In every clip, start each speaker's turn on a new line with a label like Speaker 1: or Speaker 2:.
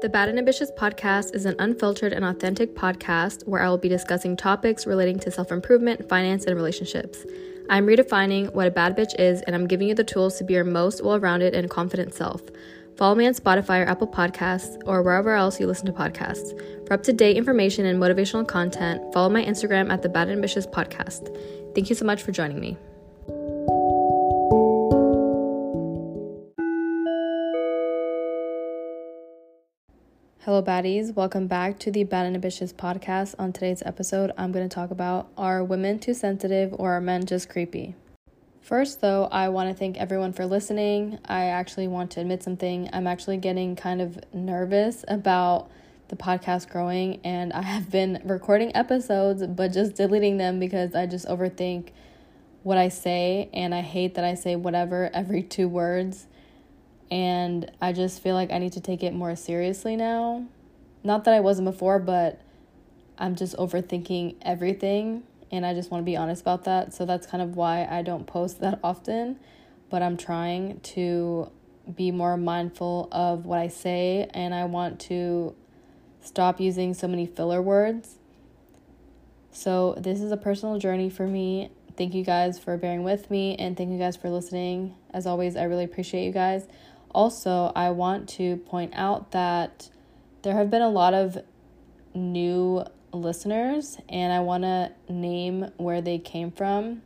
Speaker 1: The Bad and Ambitious podcast is an unfiltered and authentic podcast where I will be discussing topics relating to self improvement, finance, and relationships. I'm redefining what a bad bitch is, and I'm giving you the tools to be your most well rounded and confident self. Follow me on Spotify or Apple Podcasts or wherever else you listen to podcasts. For up to date information and motivational content, follow my Instagram at the Bad Ambitious Podcast. Thank you so much for joining me. Hello, baddies. Welcome back to the Bad and Ambitious podcast. On today's episode, I'm going to talk about are women too sensitive or are men just creepy? First, though, I want to thank everyone for listening. I actually want to admit something. I'm actually getting kind of nervous about the podcast growing, and I have been recording episodes but just deleting them because I just overthink what I say, and I hate that I say whatever every two words and I just feel like I need to take it more seriously now. Not that I wasn't before, but I'm just overthinking everything and I just want to be honest about that. So that's kind of why I don't post that often, but I'm trying to be more mindful of what I say and I want to stop using so many filler words. So this is a personal journey for me. Thank you guys for bearing with me and thank you guys for listening. As always, I really appreciate you guys. Also, I want to point out that there have been a lot of new listeners, and I want to name where they came from.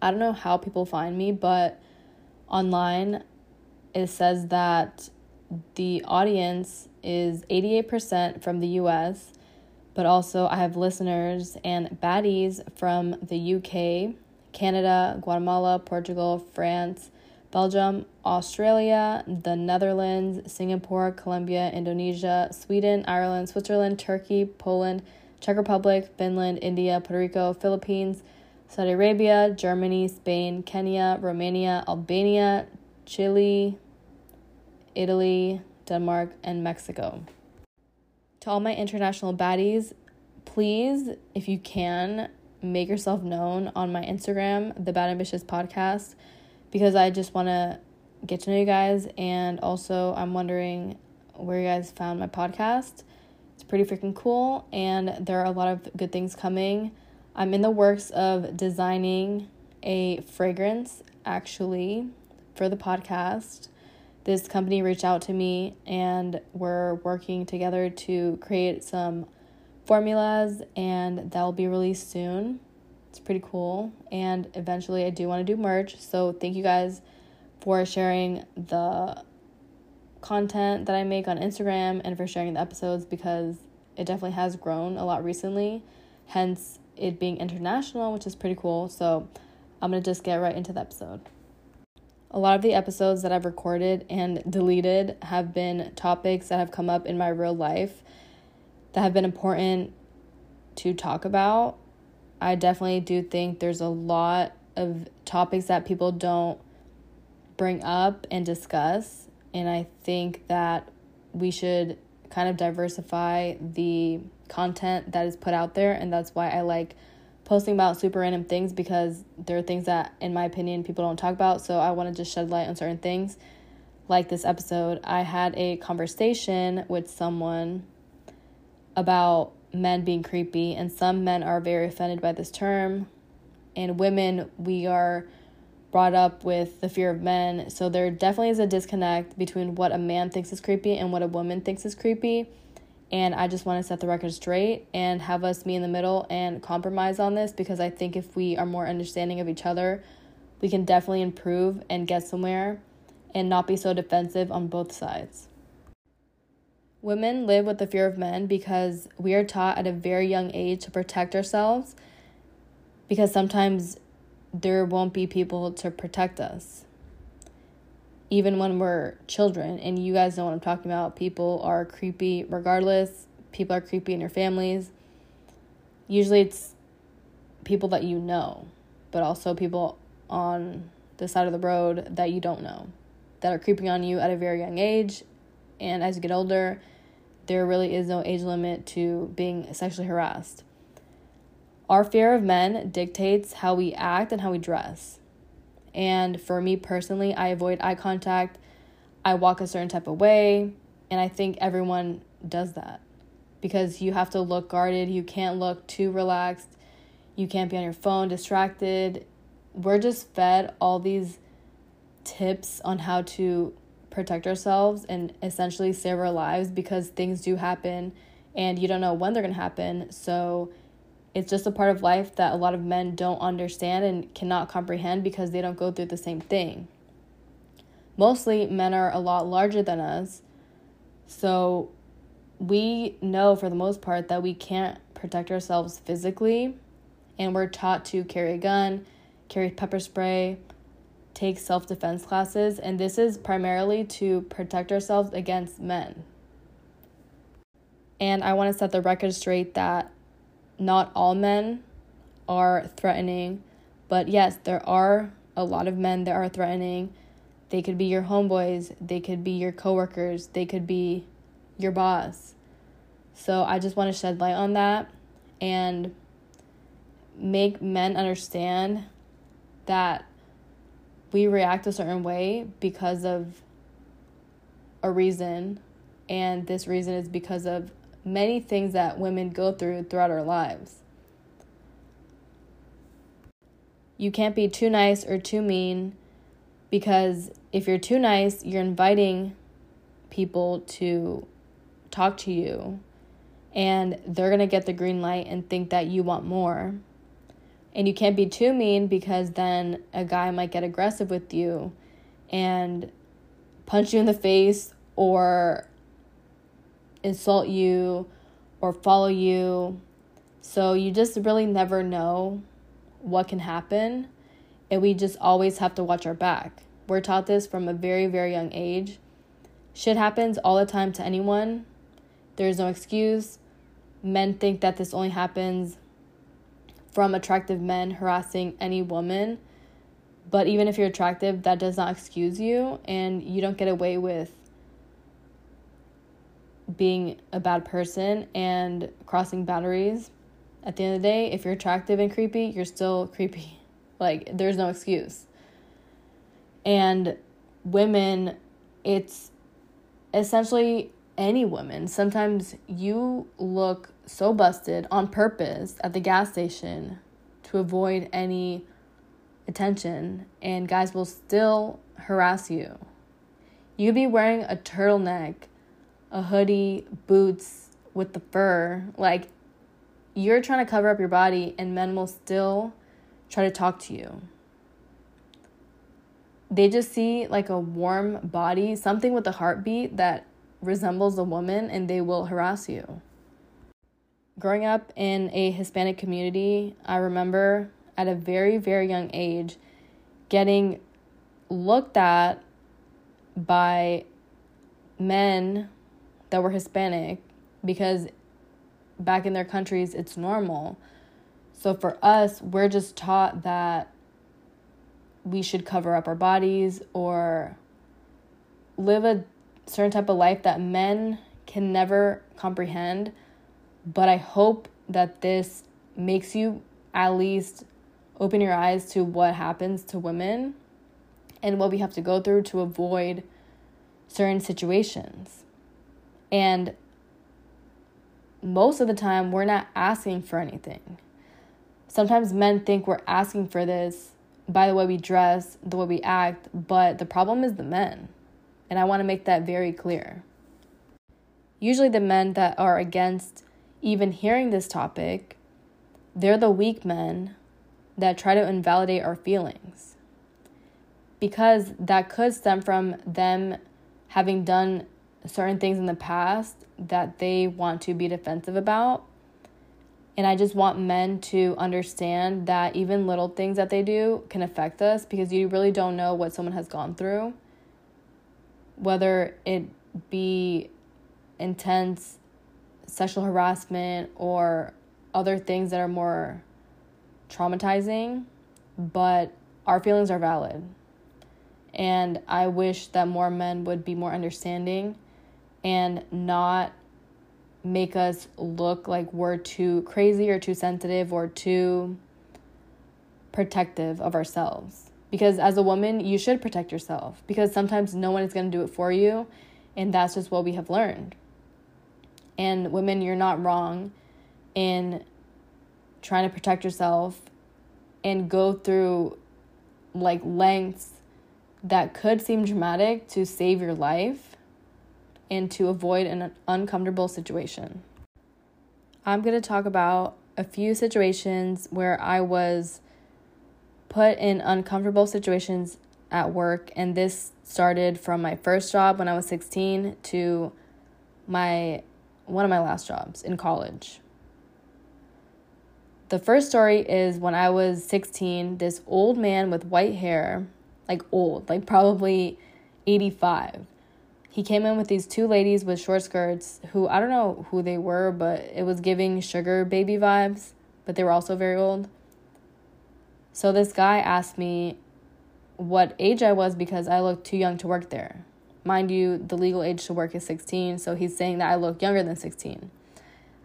Speaker 1: I don't know how people find me, but online it says that the audience is 88% from the US, but also I have listeners and baddies from the UK, Canada, Guatemala, Portugal, France, Belgium, Australia, the Netherlands, Singapore, Colombia, Indonesia, Sweden, Ireland, Switzerland, Turkey, Poland, Czech Republic, Finland, India, Puerto Rico, Philippines, Saudi Arabia, Germany, Spain, Kenya, Romania, Albania, Chile, Italy, Denmark, and Mexico. To all my international baddies, please, if you can, make yourself known on my Instagram, the Bad Ambitious Podcast because I just want to get to know you guys. And also, I'm wondering where you guys found my podcast. It's pretty freaking cool, and there are a lot of good things coming. I'm in the works of designing a fragrance actually for the podcast. This company reached out to me, and we're working together to create some formulas, and that'll be released soon. It's pretty cool. And eventually, I do want to do merch. So, thank you guys for sharing the content that I make on Instagram and for sharing the episodes because it definitely has grown a lot recently. Hence, it being international, which is pretty cool. So, I'm going to just get right into the episode. A lot of the episodes that I've recorded and deleted have been topics that have come up in my real life that have been important to talk about I definitely do think there's a lot of topics that people don't bring up and discuss. And I think that we should kind of diversify the content that is put out there. And that's why I like posting about super random things because there are things that, in my opinion, people don't talk about. So I want to just shed light on certain things. Like this episode, I had a conversation with someone about men being creepy, and some men are very offended by this term. And women, we are brought up with the fear of men. So there definitely is a disconnect between what a man thinks is creepy and what a woman thinks is creepy. And I just want to set the record straight and have us meet in the middle and compromise on this because I think if we are more understanding of each other, we can definitely improve and get somewhere and not be so defensive on both sides. Women live with the fear of men because we are taught at a very young age to protect ourselves because sometimes there won't be people to protect us. Even when we're children, and you guys know what I'm talking about, people are creepy regardless. People are creepy in your families. Usually it's people that you know, but also people on the side of the road that you don't know that are creeping on you at a very young age and as you get older, there really is no age limit to being sexually harassed. Our fear of men dictates how we act and how we dress. And for me personally, I avoid eye contact. I walk a certain type of way. And I think everyone does that because you have to look guarded. You can't look too relaxed. You can't be on your phone distracted. We're just fed all these tips on how to protect ourselves and essentially save our lives because things do happen and you don't know when they're going to happen. So it's just a part of life that a lot of men don't understand and cannot comprehend because they don't go through the same thing. Mostly, men are a lot larger than us. So we know for the most part that we can't protect ourselves physically. And we're taught to carry a gun, carry pepper spray, take self defense classes. And this is primarily to protect ourselves against men. And I want to set the record straight that not all men are threatening, but yes, there are a lot of men that are threatening. They could be your homeboys, they could be your coworkers, they could be your boss. So I just want to shed light on that and make men understand that we react a certain way because of a reason, and this reason is because of many things that women go through throughout our lives. You can't be too nice or too mean because if you're too nice, you're inviting people to talk to you and they're going to get the green light and think that you want more. And you can't be too mean because then a guy might get aggressive with you and punch you in the face or insult you or follow you. So you just really never know what can happen. And we just always have to watch our back. We're taught this from a very, very young age. Shit happens all the time to anyone. There's no excuse. Men think that this only happens from attractive men harassing any woman. But even if you're attractive, that does not excuse you, and you don't get away with being a bad person and crossing boundaries. At the end of the day, if you're attractive and creepy, you're still creepy. Like, there's no excuse. And women, it's essentially any woman. Sometimes you look so busted on purpose at the gas station to avoid any attention, and guys will still harass you. You'd be wearing a turtleneck a hoodie, boots with the fur. Like, you're trying to cover up your body, and men will still try to talk to you. They just see like a warm body, something with a heartbeat that resembles a woman, and they will harass you. Growing up in a Hispanic community, I remember at a very, very young age getting looked at by men that were Hispanic because back in their countries it's normal. So for us, we're just taught that we should cover up our bodies or live a certain type of life that men can never comprehend. But I hope that this makes you at least open your eyes to what happens to women and what we have to go through to avoid certain situations. And most of the time, we're not asking for anything. Sometimes men think we're asking for this by the way we dress, the way we act, but the problem is the men. And I want to make that very clear. Usually, the men that are against even hearing this topic, they're the weak men that try to invalidate our feelings. Because that could stem from them having done certain things in the past that they want to be defensive about. And I just want men to understand that even little things that they do can affect us because you really don't know what someone has gone through. Whether it be intense sexual harassment or other things that are more traumatizing, but our feelings are valid. And I wish that more men would be more understanding and not make us look like we're too crazy or too sensitive or too protective of ourselves. Because as a woman, you should protect yourself because sometimes no one is going to do it for you And that's just what we have learned. And women, you're not wrong in trying to protect yourself and go through like lengths that could seem dramatic to save your life and to avoid an uncomfortable situation. I'm going to talk about a few situations where I was put in uncomfortable situations at work, and this started from my first job when I was 16 to my one of my last jobs in college. The first story is when I was 16, this old man with white hair, like old, like probably 85. He came in with these two ladies with short skirts who I don't know who they were, but it was giving sugar baby vibes, but they were also very old. So this guy asked me what age I was because I looked too young to work there. Mind you, the legal age to work is 16, so he's saying that I look younger than 16.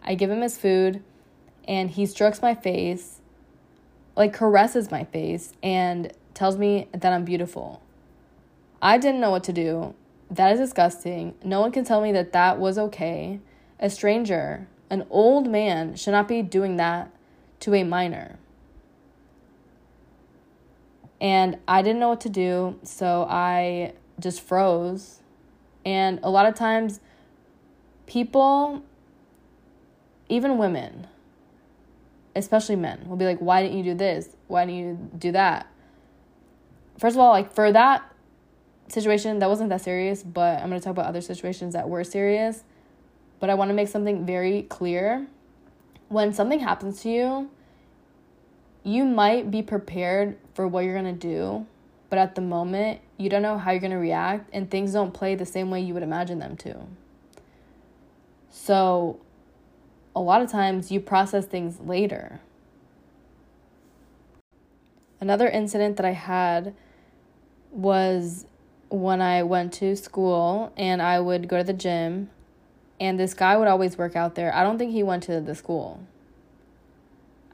Speaker 1: I give him his food, and he strokes my face, like caresses my face, and tells me that I'm beautiful. I didn't know what to do. That is disgusting. No one can tell me that that was okay. A stranger, an old man, should not be doing that to a minor. And I didn't know what to do, so I just froze. And a lot of times, people, even women, especially men, will be like, Why didn't you do this? Why didn't you do that? First of all, like for that situation, that wasn't that serious, but I'm going to talk about other situations that were serious. But I want to make something very clear. When something happens to you, you might be prepared for what you're going to do, but at the moment, you don't know how you're going to react, and things don't play the same way you would imagine them to. So, a lot of times you process things later. Another incident that I had was when I went to school and I would go to the gym, and this guy would always work out there. I don't think he went to the school.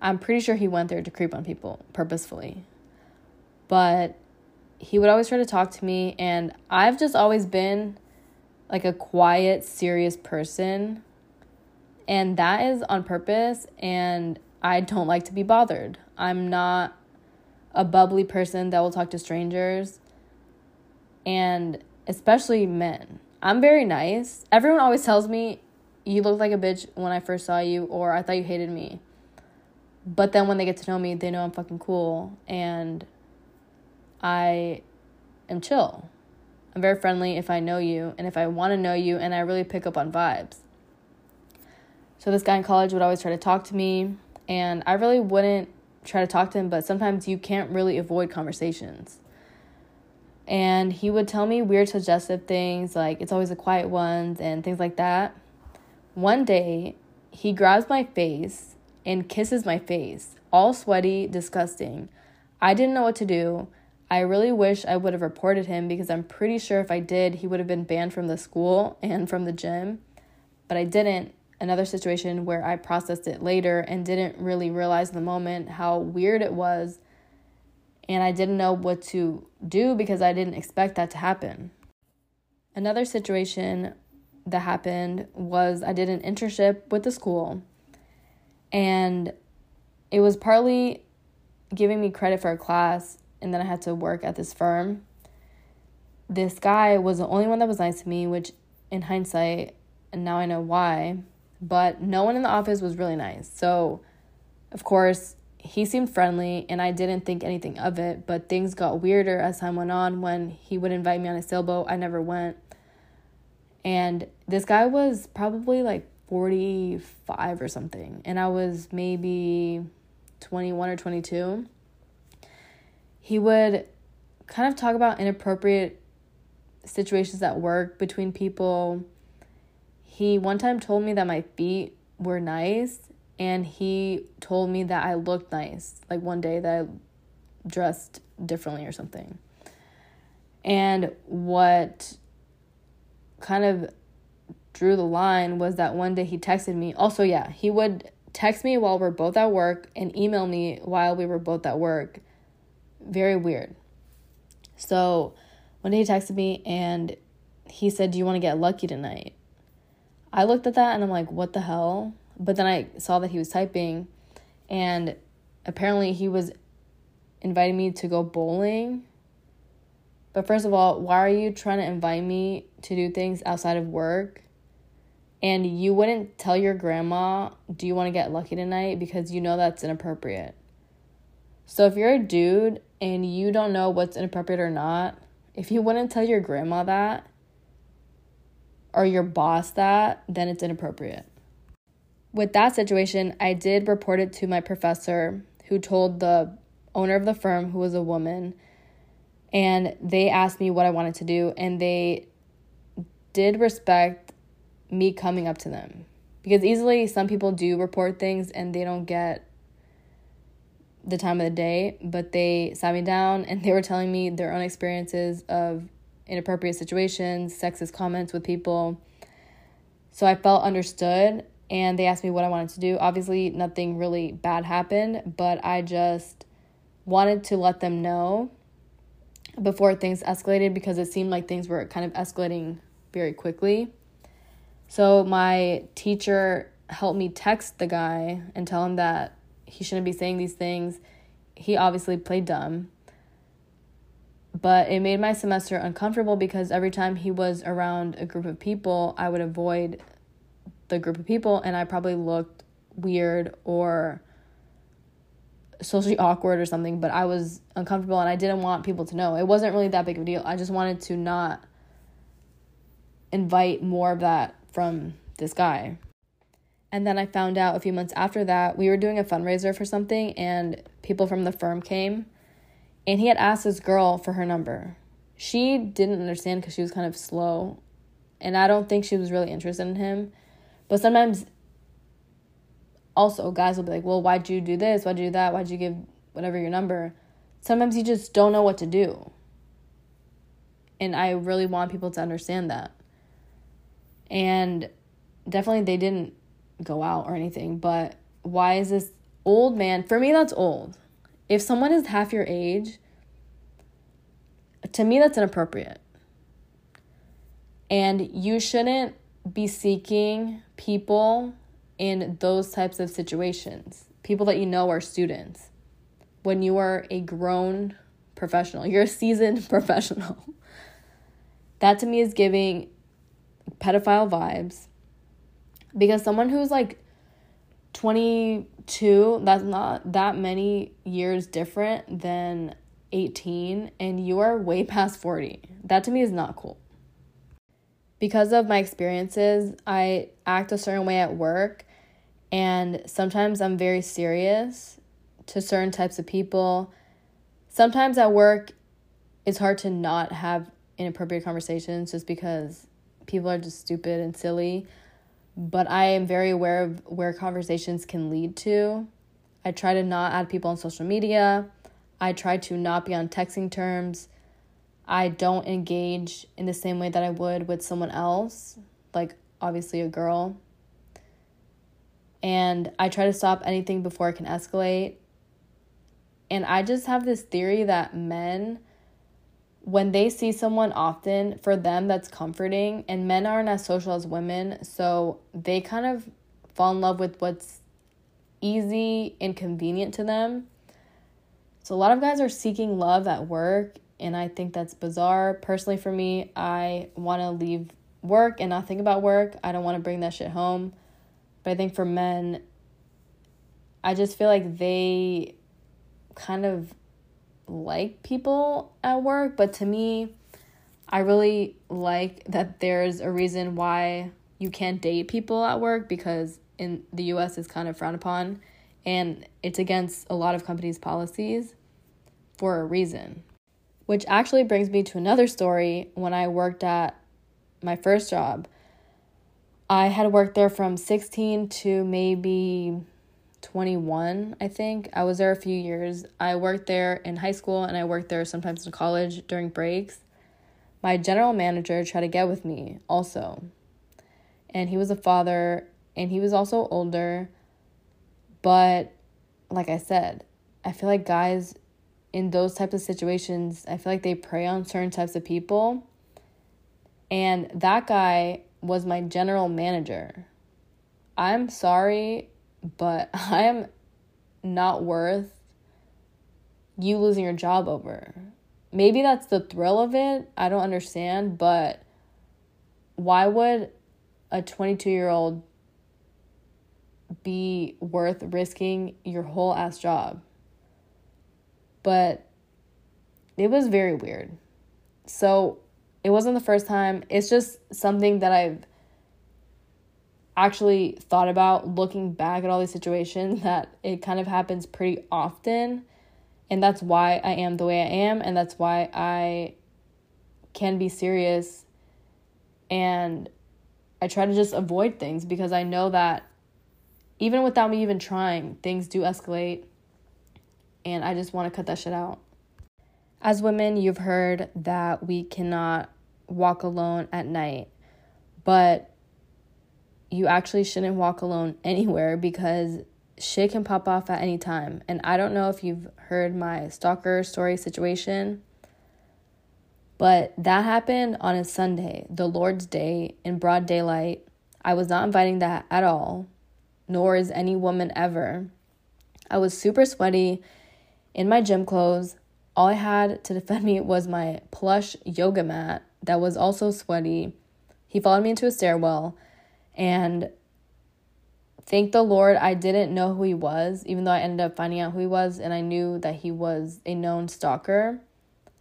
Speaker 1: I'm pretty sure he went there to creep on people purposefully. But he would always try to talk to me, and I've just always been like a quiet, serious person. And that is on purpose, and I don't like to be bothered. I'm not a bubbly person that will talk to strangers, and especially men. I'm very nice. Everyone always tells me, You look like a bitch when I first saw you, or I thought you hated me. But then when they get to know me, they know I'm fucking cool and I am chill. I'm very friendly if I know you and if I want to know you and I really pick up on vibes. So this guy in college would always try to talk to me and I really wouldn't try to talk to him, but sometimes you can't really avoid conversations. And he would tell me weird suggestive things like it's always the quiet ones and things like that. One day, he grabs my face and kisses my face, all sweaty, disgusting. I didn't know what to do. I really wish I would have reported him because I'm pretty sure if I did, he would have been banned from the school and from the gym. But I didn't. Another situation where I processed it later and didn't really realize in the moment how weird it was. And I didn't know what to do because I didn't expect that to happen. Another situation that happened was I did an internship with the school and it was partly giving me credit for a class, and then I had to work at this firm. This guy was the only one that was nice to me, which in hindsight, and now I know why, but no one in the office was really nice. So, of course, he seemed friendly and I didn't think anything of it, but things got weirder as time went on when he would invite me on a sailboat. I never went. And this guy was probably like 45 or something, and I was maybe 21 or 22, he would kind of talk about inappropriate situations at work between people. He one time told me that my feet were nice, and he told me that I looked nice, like one day that I dressed differently or something. And what kind of drew the line was that one day he texted me. Also, yeah, he would text me while we're both at work and email me while we were both at work. Very weird. So one day he texted me and he said, Do you want to get lucky tonight? I looked at that and I'm like, What the hell? But then I saw that he was typing, and apparently he was inviting me to go bowling. But first of all, why are you trying to invite me to do things outside of work? And you wouldn't tell your grandma, Do you want to get lucky tonight? Because you know that's inappropriate. So if you're a dude and you don't know what's inappropriate or not, if you wouldn't tell your grandma that or your boss that, then it's inappropriate. With that situation, I did report it to my professor who told the owner of the firm, who was a woman, and they asked me what I wanted to do, and they did respect me coming up to them. Because easily some people do report things and they don't get the time of the day, but they sat me down and they were telling me their own experiences of inappropriate situations, sexist comments with people. So I felt understood and they asked me what I wanted to do. Obviously, nothing really bad happened, but I just wanted to let them know before things escalated because it seemed like things were kind of escalating very quickly. So my teacher helped me text the guy and tell him that he shouldn't be saying these things. He obviously played dumb. But it made my semester uncomfortable because every time he was around a group of people, I would avoid the group of people and I probably looked weird or socially awkward or something, but I was uncomfortable and I didn't want people to know. It wasn't really that big of a deal. I just wanted to not invite more of that from this guy. And then I found out a few months after that, we were doing a fundraiser for something, and people from the firm came. And he had asked this girl for her number. She didn't understand because she was kind of slow. And I don't think she was really interested in him. But sometimes, also, guys will be like, well, why'd you do this? Why'd you do that? Why'd you give whatever your number? Sometimes you just don't know what to do. And I really want people to understand that. And definitely, they didn't go out or anything, but why is this old man? For me, that's old. If someone is half your age, to me, that's inappropriate. And you shouldn't be seeking people in those types of situations, people that you know are students. When you are a grown professional, you're a seasoned professional. That to me is giving pedophile vibes because someone who's like 22 that's not that many years different than 18 and you are way past 40 that to me is not cool. Because of my experiences i act a certain way at work and sometimes i'm very serious to certain types of people. Sometimes at work it's hard to not have inappropriate conversations just because people are just stupid and silly but I am very aware of where conversations can lead to. I try to not add people on social media. I try to not be on texting terms. I don't engage in the same way that I would with someone else, like obviously a girl. And I try to stop anything before it can escalate. And I just have this theory that men when they see someone often, for them that's comforting, and men aren't as social as women, so they kind of fall in love with what's easy and convenient to them. So a lot of guys are seeking love at work, and I think that's bizarre. Personally, for me, I want to leave work and not think about work. I don't want to bring that shit home. But I think for men, I just feel like they kind of like people at work, but to me, I really like that there's a reason why you can't date people at work because in the US it's kind of frowned upon and it's against a lot of companies' policies for a reason. Which actually brings me to another story when I worked at my first job. I had worked there from 16 to maybe 21, I think. I was there a few years. I worked there in high school and I worked there sometimes in college during breaks. My general manager tried to get with me also. And he was a father and he was also older. But like I said, I feel like guys in those types of situations, I feel like they prey on certain types of people. And that guy was my general manager. I'm sorry, but I am not worth you losing your job over. Maybe that's the thrill of it. I don't understand, but why would a 22 year old be worth risking your whole ass job? But it was very weird. So it wasn't the first time. It's just something that I've actually thought about looking back at all these situations that it kind of happens pretty often. And that's why I am the way I am. And that's why I can be serious. And I try to just avoid things because I know that even without me even trying, things do escalate. And I just want to cut that shit out. As women, you've heard that we cannot walk alone at night, but you actually shouldn't walk alone anywhere because shit can pop off at any time. And I don't know if you've heard my stalker story situation, but that happened on a Sunday, the Lord's Day, in broad daylight. I was not inviting that at all, nor is any woman ever. I was super sweaty in my gym clothes. All I had to defend me was my plush yoga mat that was also sweaty. He followed me into a stairwell, and thank the Lord I didn't know who he was, even though I ended up finding out who he was, and I knew that he was a known stalker.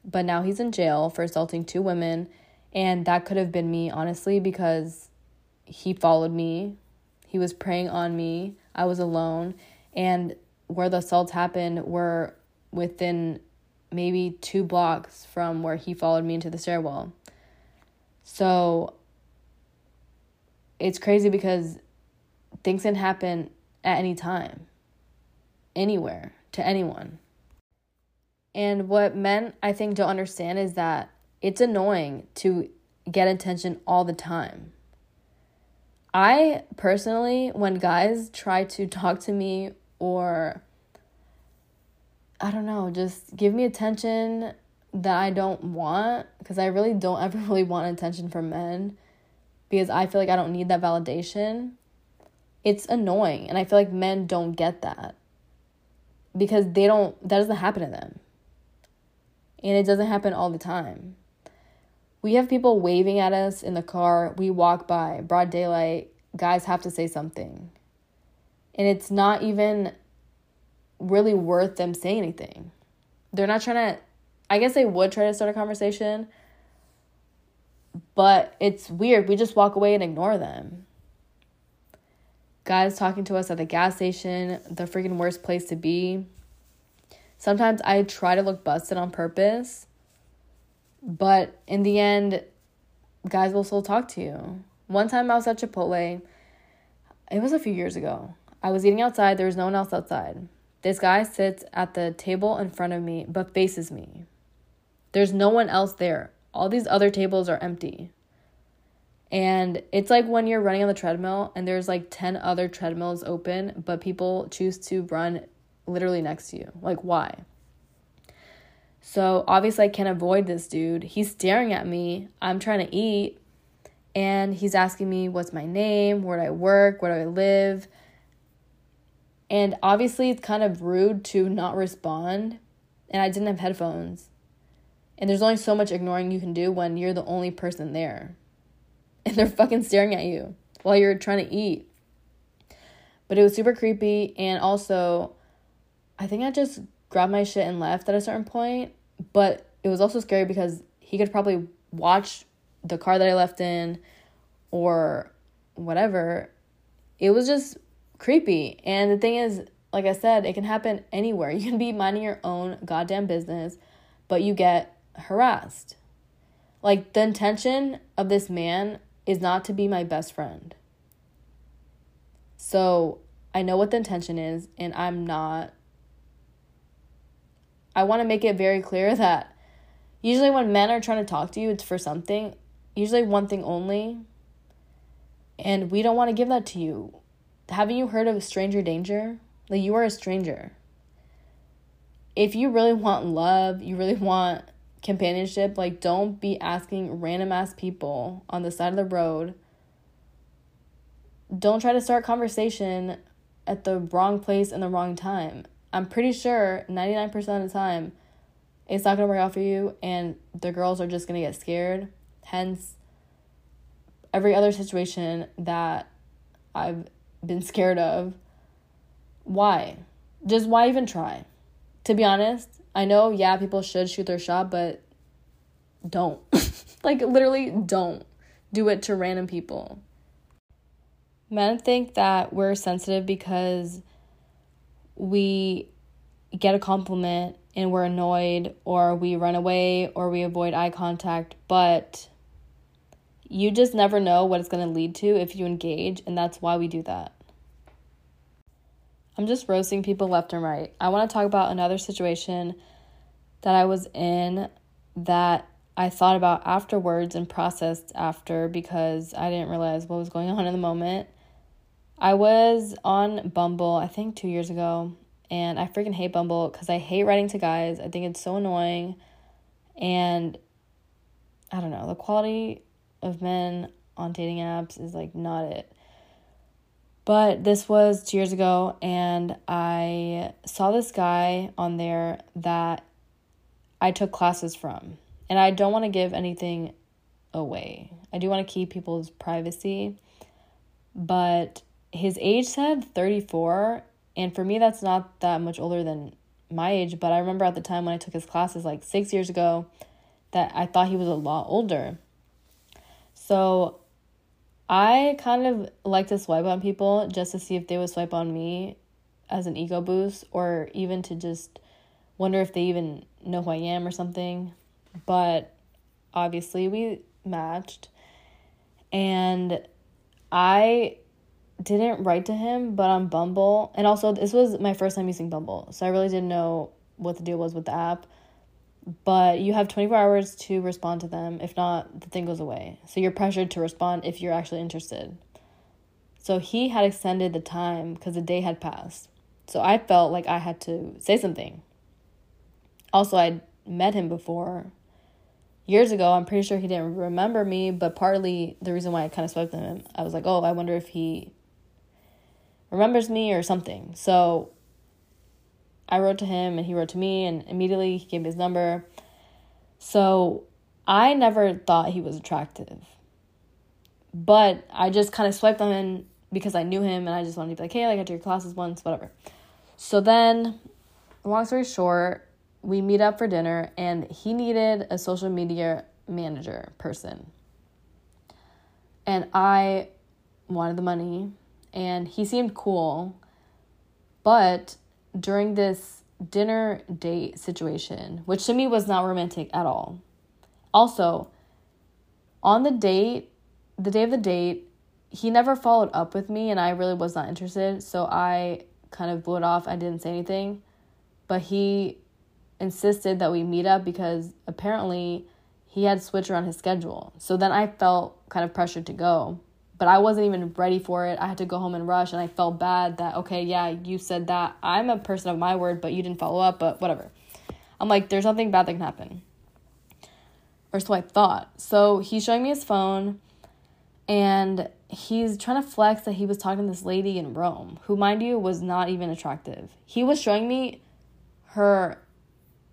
Speaker 1: But now he's in jail for assaulting two women, and that could have been me, honestly, because he followed me. He was preying on me. I was alone, and where the assaults happened were within maybe two blocks from where he followed me into the stairwell. So it's crazy because things can happen at any time, anywhere, to anyone. And what men, I think, don't understand is that it's annoying to get attention all the time. I personally, when guys try to talk to me or I don't know, just give me attention that I don't want because I really don't ever really want attention from men because I feel like I don't need that validation. It's annoying and I feel like men don't get that because they don't that doesn't happen to them. And it doesn't happen all the time. We have people waving at us in the car, we walk by, broad daylight, guys have to say something. And it's not even really worth them saying anything. They're not trying to, I guess they would try to start a conversation, but it's weird. We just walk away and ignore them. Guys talking to us at the gas station, the freaking worst place to be. Sometimes I try to look busted on purpose, but in the end, guys will still talk to you. One time I was at Chipotle, it was a few years ago. I was eating outside, there was no one else outside. This guy sits at the table in front of me but faces me. There's no one else there. All these other tables are empty. And it's like when you're running on the treadmill and there's like 10 other treadmills open, but people choose to run literally next to you. Like, why? So obviously, I can't avoid this dude. He's staring at me. I'm trying to eat. And he's asking me, What's my name? Where do I work? Where do I live? And obviously, it's kind of rude to not respond. And I didn't have headphones. And there's only so much ignoring you can do when you're the only person there. And they're fucking staring at you while you're trying to eat. But it was super creepy. And also, I think I just grabbed my shit and left at a certain point. But it was also scary because he could probably watch the car that I left in or whatever. It was just creepy. And the thing is, like I said, it can happen anywhere. You can be minding your own goddamn business, but you get harassed. Like, the intention of this man is not to be my best friend. So, I know what the intention is, and I'm not. I want to make it very clear that usually when men are trying to talk to you, it's for something, usually one thing only. And we don't want to give that to you haven't you heard of stranger danger? Like you are a stranger. If you really want love, you really want companionship. Like, don't be asking random ass people on the side of the road. Don't try to start conversation at the wrong place and the wrong time. I'm pretty sure 99% of the time it's not going to work out for you and the girls are just going to get scared. Hence, every other situation that I've been scared of. Why? Just why even try? To be honest, I know, yeah, people should shoot their shot, but don't. like, literally, don't do it to random people. Men think that we're sensitive because we get a compliment and we're annoyed, or we run away, or we avoid eye contact, but you just never know what it's going to lead to if you engage, and that's why we do that. I'm just roasting people left and right. I want to talk about another situation that I was in that I thought about afterwards and processed after because I didn't realize what was going on in the moment. I was on Bumble, I think two years ago, and I freaking hate Bumble because I hate writing to guys. I think it's so annoying. And I don't know, the quality of men on dating apps is like not it. But this was two years ago, and I saw this guy on there that I took classes from. And I don't want to give anything away. I do want to keep people's privacy. But his age said 34. And for me, that's not that much older than my age. But I remember at the time when I took his classes, like six years ago, that I thought he was a lot older. So I kind of like to swipe on people just to see if they would swipe on me as an ego boost or even to just wonder if they even know who I am or something. But obviously, we matched. And I didn't write to him, but on Bumble, and also this was my first time using Bumble, so I really didn't know what the deal was with the app but you have 24 hours to respond to them. If not, the thing goes away. So you're pressured to respond if you're actually interested. So he had extended the time because the day had passed. So I felt like I had to say something. Also, I'd met him before years ago. I'm pretty sure he didn't remember me, but partly the reason why I kind of swiped him, I was like, oh, I wonder if he remembers me or something. So I wrote to him and he wrote to me, and immediately he gave me his number. So I never thought he was attractive. But I just kind of swiped on him because I knew him and I just wanted to be like, hey, I took your classes once, whatever. So then, long story short, we meet up for dinner and he needed a social media manager person. And I wanted the money and he seemed cool, but during this dinner date situation, which to me was not romantic at all. Also, on the date, the day of the date, he never followed up with me and I really was not interested, so I kind of blew it off. I didn't say anything. But he insisted that we meet up because apparently he had switched around his schedule. So then I felt kind of pressured to go but I wasn't even ready for it. I had to go home and rush, and I felt bad that, okay, yeah, you said that. I'm a person of my word, but you didn't follow up, but whatever. I'm like, there's nothing bad that can happen. Or so I thought. So he's showing me his phone, and he's trying to flex that he was talking to this lady in Rome, who, mind you, was not even attractive. He was showing me her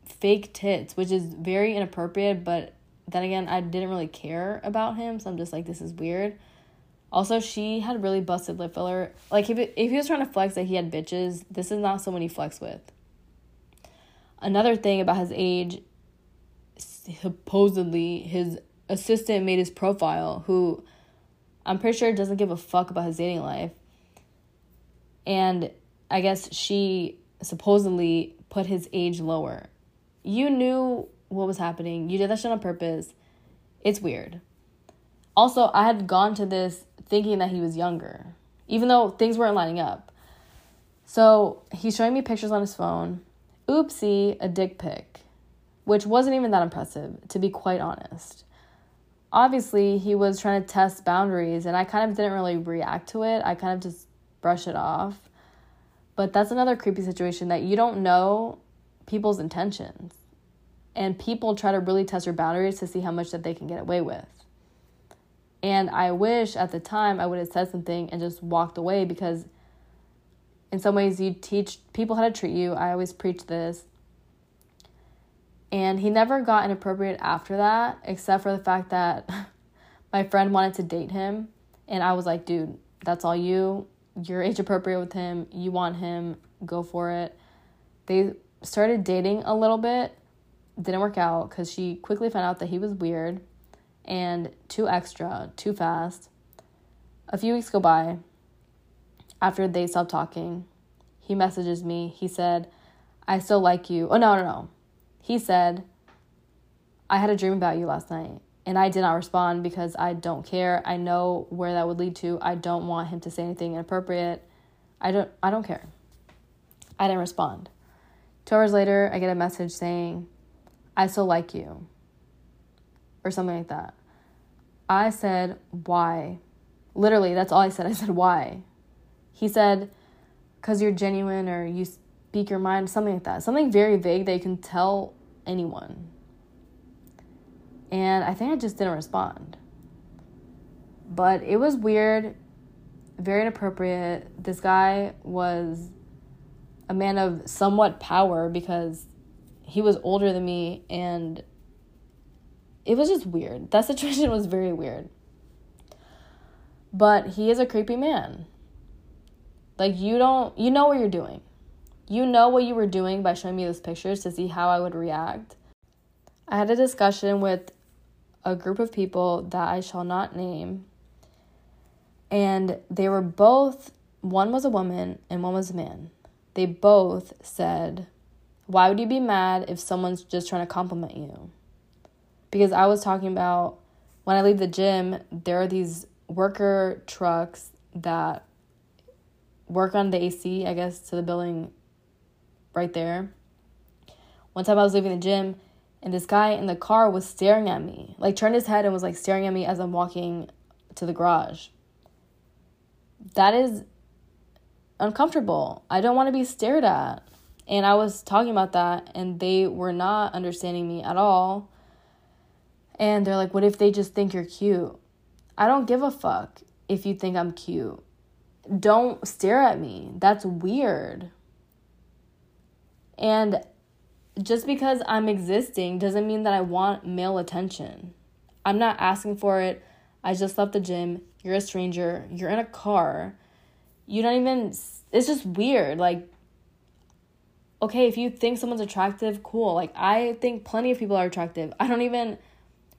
Speaker 1: fake tits, which is very inappropriate, but then again, I didn't really care about him, so I'm just like, this is weird. Also, she had really busted lip filler. Like, if, it, if he was trying to flex that he had bitches, this is not someone he flex with. Another thing about his age, supposedly, his assistant made his profile, who I'm pretty sure doesn't give a fuck about his dating life. And I guess she supposedly put his age lower. You knew what was happening. You did that shit on purpose. It's weird. Also, I had gone to this thinking that he was younger, even though things weren't lining up. So he's showing me pictures on his phone. Oopsie, a dick pic, which wasn't even that impressive, to be quite honest. Obviously, he was trying to test boundaries, and I kind of didn't really react to it. I kind of just brushed it off. But that's another creepy situation that you don't know people's intentions. and people try to really test your boundaries to see how much that they can get away with. And I wish at the time I would have said something and just walked away because in some ways you teach people how to treat you. I always preach this. And he never got inappropriate after that, except for the fact that my friend wanted to date him. And I was like, dude, that's all you. You're age appropriate with him. You want him. Go for it. They started dating a little bit didn't work out because she quickly found out that he was weird and too extra, too fast. A few weeks go by. After they stop talking, he messages me. He said, I still like you. Oh, no, no, no. He said, I had a dream about you last night. And I did not respond because I don't care. I know where that would lead to. I don't want him to say anything inappropriate. I don't I don't care. I didn't respond. Two hours later, I get a message saying, I still like you. Or something like that. I said, Why? Literally, that's all I said. I said, Why? He said, Because you're genuine or you speak your mind, something like that. Something very vague that you can tell anyone. And I think I just didn't respond. But it was weird, very inappropriate. This guy was a man of somewhat power because he was older than me and it was just weird. That situation was very weird. But he is a creepy man. Like you don't you know what you're doing. You know what you were doing by showing me those pictures to see how I would react. I had a discussion with a group of people that I shall not name. And they were both one was a woman and one was a man. They both said why would you be mad if someone's just trying to compliment you? Because I was talking about when I leave the gym, there are these worker trucks that work on the AC, I guess, to the building right there. One time I was leaving the gym and this guy in the car was staring at me, like turned his head and was like staring at me as I'm walking to the garage. That is uncomfortable. I don't want to be stared at. And I was talking about that, and they were not understanding me at all. And they're like, What if they just think you're cute? I don't give a fuck if you think I'm cute. Don't stare at me. That's weird. And just because I'm existing doesn't mean that I want male attention. I'm not asking for it. I just left the gym. You're a stranger. You're in a car. You don't even, it's just weird. Like, okay, if you think someone's attractive, cool. Like, I think plenty of people are attractive. I don't even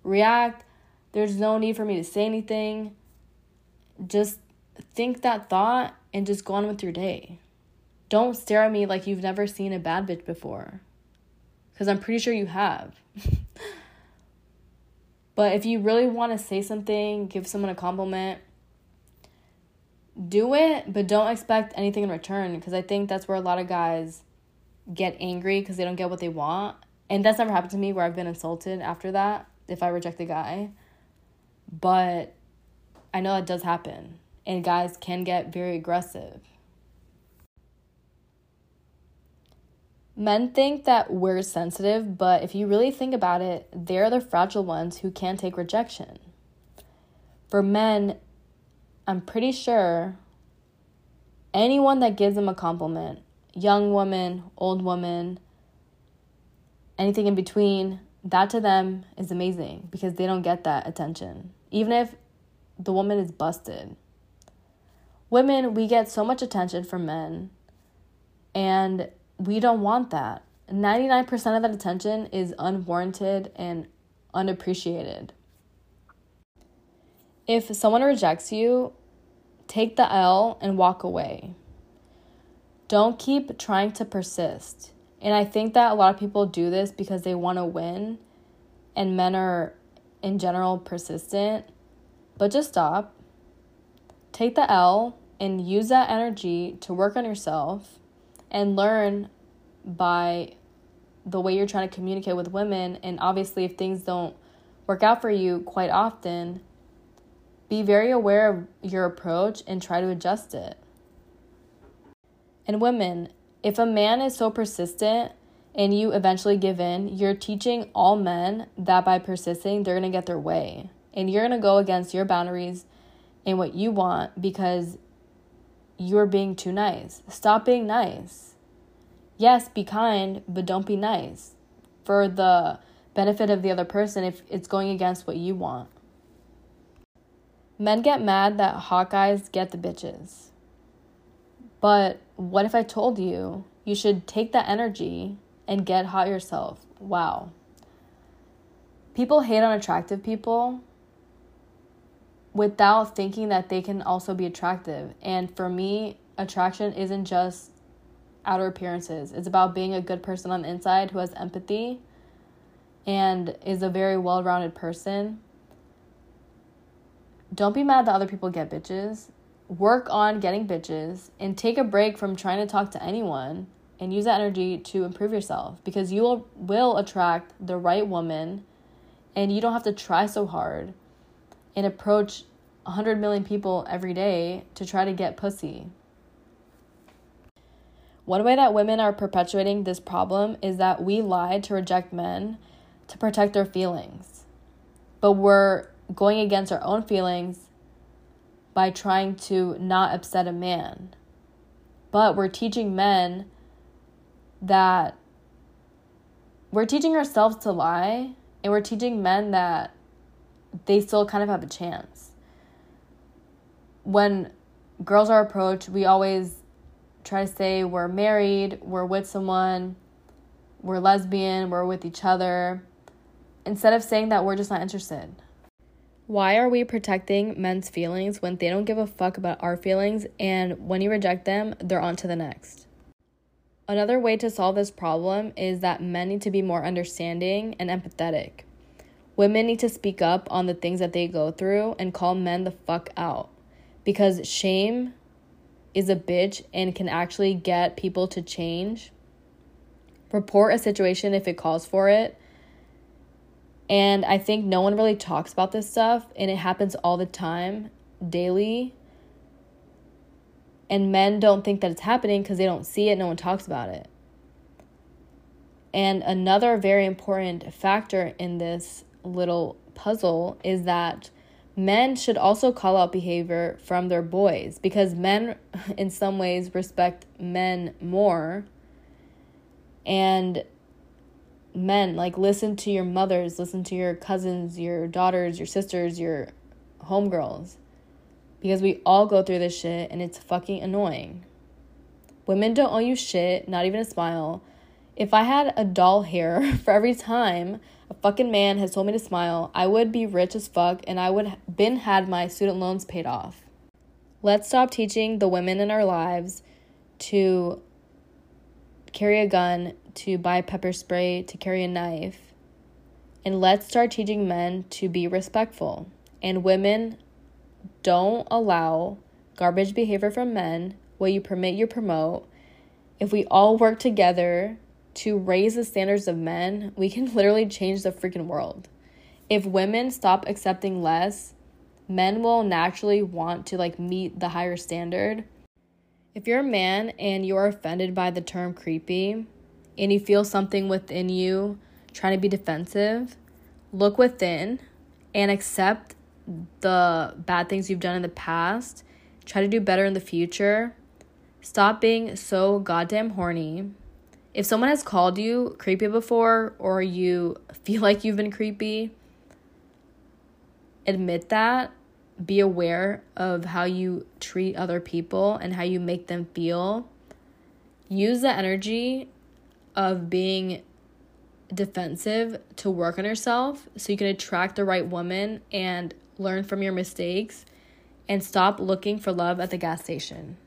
Speaker 1: react. There's no need for me to say anything. Just think that thought and just go on with your day. Don't stare at me like you've never seen a bad bitch before. Because I'm pretty sure you have. but if you really want to say something, give someone a compliment, do it, but don't expect anything in return. Because I think that's where a lot of guys get angry because they don't get what they want. And that's never happened to me where I've been insulted after that if I reject a guy. But I know that does happen. And guys can get very aggressive. Men think that we're sensitive, but if you really think about it, they're the fragile ones who can't take rejection. For men, I'm pretty sure anyone that gives them a compliment young woman, old woman, anything in between, that to them is amazing because they don't get that attention. Even if the woman is busted. Women, we get so much attention from men, and we don't want that. 99% of that attention is unwarranted and unappreciated. If someone rejects you, take the L and walk away. Don't keep trying to persist. And I think that a lot of people do this because they want to win, and men are in general persistent. But just stop. Take the L and use that energy to work on yourself and learn by the way you're trying to communicate with women. And obviously, if things don't work out for you quite often, be very aware of your approach and try to adjust it. And women, if a man is so persistent and you eventually give in, you're teaching all men that by persisting, they're going to get their way. And you're going to go against your boundaries and what you want because you're being too nice. Stop being nice. Yes, be kind, but don't be nice for the benefit of the other person if it's going against what you want. Men get mad that hot guys get the bitches. But what if I told you you should take that energy and get hot yourself? Wow. People hate on attractive people without thinking that they can also be attractive. And for me, attraction isn't just outer appearances, it's about being a good person on the inside who has empathy and is a very well rounded person don't be mad that other people get bitches. Work on getting bitches and take a break from trying to talk to anyone and use that energy to improve yourself because you will, will attract the right woman and you don't have to try so hard and approach 100 million people every day to try to get pussy. One way that women are perpetuating this problem is that we lie to reject men to protect their feelings. But we're going against our own feelings by trying to not upset a man. But we're teaching men that we're teaching ourselves to lie, and we're teaching men that they still kind of have a chance. When girls are approached, we always try to say we're married, we're with someone, we're lesbian, we're with each other, instead of saying that we're just not interested. Why are we protecting men's feelings when they don't give a fuck about our feelings and when you reject them, they're on to the next? Another way to solve this problem is that men need to be more understanding and empathetic. Women need to speak up on the things that they go through and call men the fuck out because shame is a bitch and can actually get people to change. Report a situation if it calls for it and I think no one really talks about this stuff, and it happens all the time, daily. And men don't think that it's happening because they don't see it, no one talks about it. And another very important factor in this little puzzle is that men should also call out behavior from their boys because men, in some ways, respect men more. And men like listen to your mothers listen to your cousins your daughters your sisters your homegirls because we all go through this shit and it's fucking annoying women don't owe you shit not even a smile if i had a doll hair for every time a fucking man has told me to smile i would be rich as fuck and i would been had my student loans paid off let's stop teaching the women in our lives to carry a gun to buy pepper spray, to carry a knife. And let's start teaching men to be respectful. And women, don't allow garbage behavior from men. What you permit, you promote. If we all work together to raise the standards of men, we can literally change the freaking world. If women stop accepting less, men will naturally want to like meet the higher standard. If you're a man and you're offended by the term creepy, and you feel something within you trying to be defensive, look within and accept the bad things you've done in the past. Try to do better in the future. Stop being so goddamn horny. If someone has called you creepy before or you feel like you've been creepy, admit that. Be aware of how you treat other people and how you make them feel. Use the energy of being defensive to work on yourself so you can attract the right woman and learn from your mistakes and stop looking for love at the gas station.